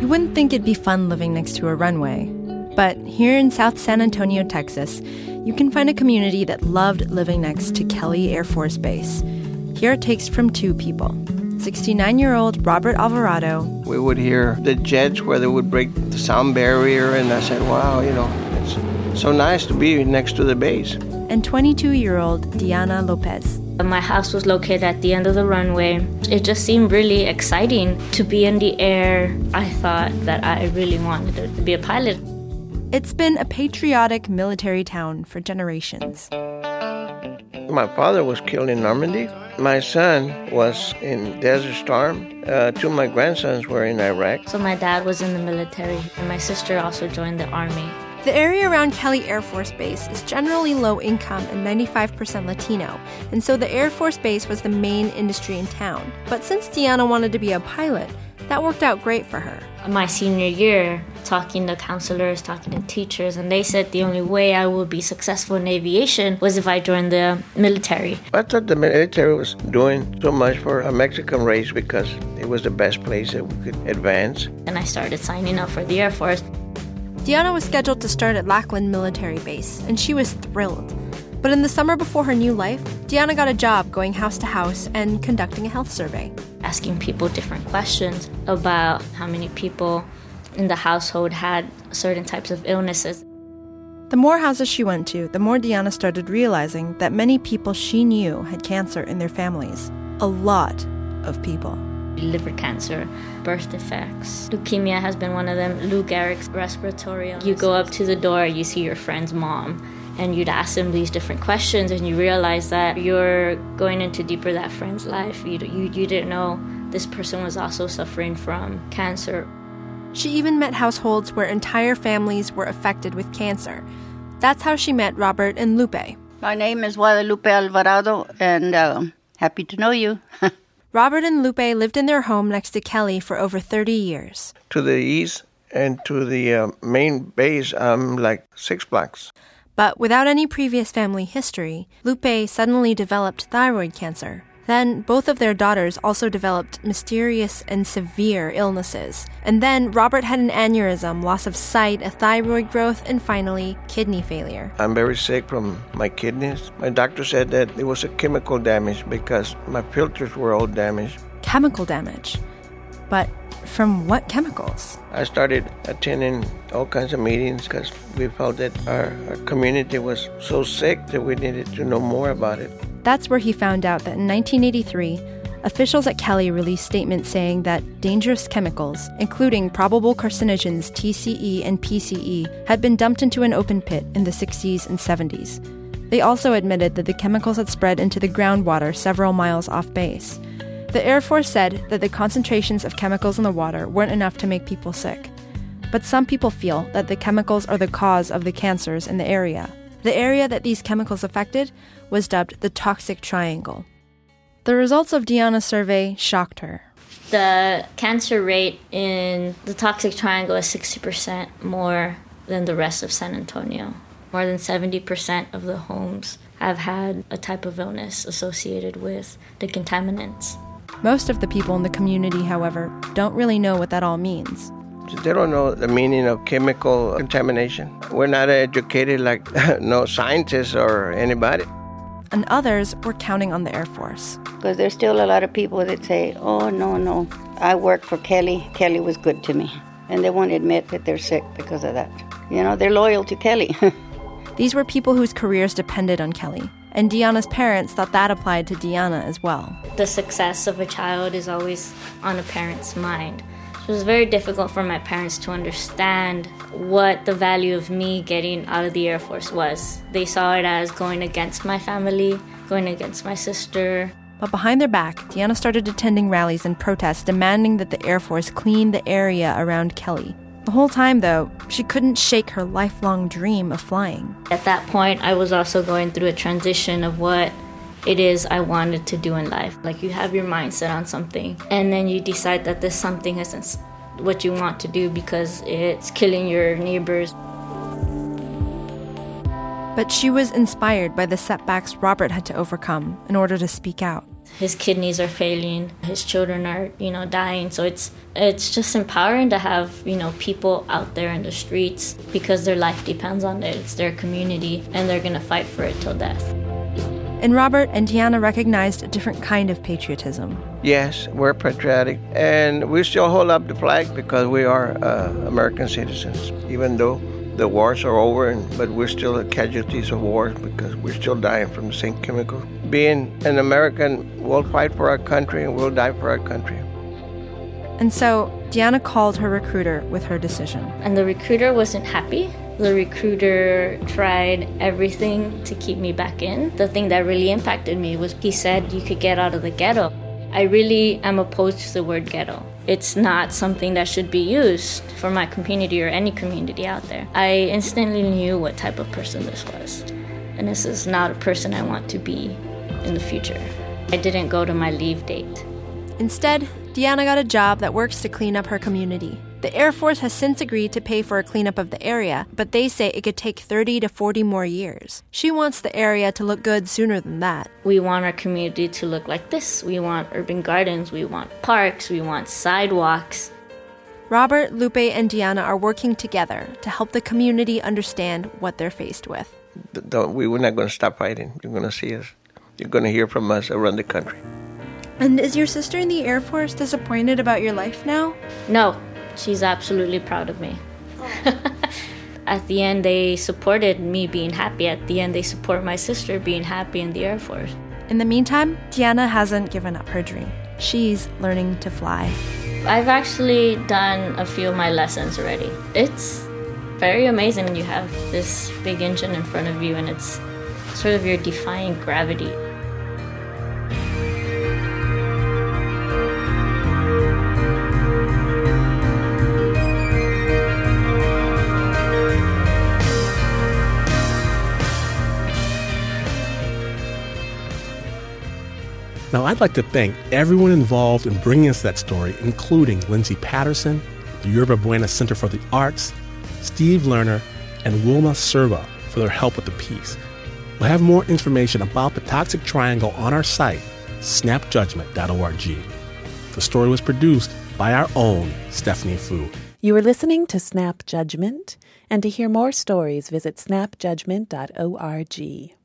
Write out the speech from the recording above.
You wouldn't think it'd be fun living next to a runway. But here in South San Antonio, Texas, you can find a community that loved living next to Kelly Air Force Base. Here it takes from two people 69 year old Robert Alvarado. We would hear the jets where they would break the sound barrier, and I said, wow, you know, it's so nice to be next to the base. And 22 year old Diana Lopez. My house was located at the end of the runway. It just seemed really exciting to be in the air. I thought that I really wanted to be a pilot. It's been a patriotic military town for generations. My father was killed in Normandy. My son was in Desert Storm. Uh, two of my grandsons were in Iraq. So my dad was in the military, and my sister also joined the army. The area around Kelly Air Force Base is generally low income and 95% Latino, and so the Air Force Base was the main industry in town. But since Diana wanted to be a pilot, that worked out great for her. My senior year, talking to counselors, talking to teachers, and they said the only way I would be successful in aviation was if I joined the military. I thought the military was doing so much for a Mexican race because it was the best place that we could advance. And I started signing up for the Air Force. Diana was scheduled to start at Lackland Military Base, and she was thrilled. But in the summer before her new life, Diana got a job going house to house and conducting a health survey. Asking people different questions about how many people in the household had certain types of illnesses. The more houses she went to, the more Diana started realizing that many people she knew had cancer in their families. A lot of people liver cancer, birth defects. Leukemia has been one of them. Lou Gehrig's respiratory. You go up to the door, you see your friend's mom, and you'd ask them these different questions, and you realize that you're going into deeper that friend's life. You, you, you didn't know this person was also suffering from cancer. She even met households where entire families were affected with cancer. That's how she met Robert and Lupe. My name is Guadalupe Alvarado, and uh, happy to know you. Robert and Lupe lived in their home next to Kelly for over 30 years. To the east and to the uh, main base, I'm like six blocks. But without any previous family history, Lupe suddenly developed thyroid cancer. Then, both of their daughters also developed mysterious and severe illnesses. And then, Robert had an aneurysm, loss of sight, a thyroid growth, and finally, kidney failure. I'm very sick from my kidneys. My doctor said that it was a chemical damage because my filters were all damaged. Chemical damage? But from what chemicals? I started attending all kinds of meetings because we felt that our, our community was so sick that we needed to know more about it. That's where he found out that in 1983, officials at Kelly released statements saying that dangerous chemicals, including probable carcinogens TCE and PCE, had been dumped into an open pit in the 60s and 70s. They also admitted that the chemicals had spread into the groundwater several miles off base. The Air Force said that the concentrations of chemicals in the water weren't enough to make people sick. But some people feel that the chemicals are the cause of the cancers in the area. The area that these chemicals affected was dubbed the toxic triangle. The results of Diana's survey shocked her. The cancer rate in the toxic triangle is 60% more than the rest of San Antonio. More than 70% of the homes have had a type of illness associated with the contaminants. Most of the people in the community, however, don't really know what that all means. They don't know the meaning of chemical contamination. We're not educated like no scientists or anybody. And others were counting on the Air Force. Because there's still a lot of people that say, oh, no, no, I worked for Kelly. Kelly was good to me. And they won't admit that they're sick because of that. You know, they're loyal to Kelly. These were people whose careers depended on Kelly. And Diana's parents thought that applied to Diana as well. The success of a child is always on a parent's mind. It was very difficult for my parents to understand what the value of me getting out of the Air Force was. They saw it as going against my family, going against my sister. But behind their back, Diana started attending rallies and protests demanding that the Air Force clean the area around Kelly. The whole time, though, she couldn't shake her lifelong dream of flying. At that point, I was also going through a transition of what it is I wanted to do in life. Like you have your mindset on something, and then you decide that this something isn't what you want to do because it's killing your neighbors. But she was inspired by the setbacks Robert had to overcome in order to speak out. His kidneys are failing, his children are, you know, dying. So it's it's just empowering to have, you know, people out there in the streets because their life depends on it. It's their community and they're gonna fight for it till death. And Robert and Diana recognized a different kind of patriotism. Yes, we're patriotic, and we still hold up the flag because we are uh, American citizens, even though the wars are over, and, but we're still casualties of wars because we're still dying from the same chemicals. Being an American, we'll fight for our country and we'll die for our country. And so Diana called her recruiter with her decision. And the recruiter wasn't happy. The recruiter tried everything to keep me back in. The thing that really impacted me was he said you could get out of the ghetto. I really am opposed to the word ghetto it's not something that should be used for my community or any community out there. I instantly knew what type of person this was. And this is not a person I want to be in the future. I didn't go to my leave date. Instead, Diana got a job that works to clean up her community. The Air Force has since agreed to pay for a cleanup of the area, but they say it could take 30 to 40 more years. She wants the area to look good sooner than that. We want our community to look like this. We want urban gardens, we want parks, we want sidewalks. Robert, Lupe, and Diana are working together to help the community understand what they're faced with. Don't, we, we're not going to stop fighting. You're going to see us. You're going to hear from us around the country. And is your sister in the Air Force disappointed about your life now? No, she's absolutely proud of me. Oh. At the end, they supported me being happy. At the end, they support my sister being happy in the Air Force. In the meantime, Diana hasn't given up her dream. She's learning to fly. I've actually done a few of my lessons already. It's very amazing. When you have this big engine in front of you, and it's sort of your defying gravity. Now, I'd like to thank everyone involved in bringing us that story, including Lindsay Patterson, the Yerba Buena Center for the Arts, Steve Lerner, and Wilma Subra for their help with the piece. We'll have more information about the toxic triangle on our site, snapjudgment.org. The story was produced by our own Stephanie Foo. You are listening to Snap Judgment, and to hear more stories, visit snapjudgment.org.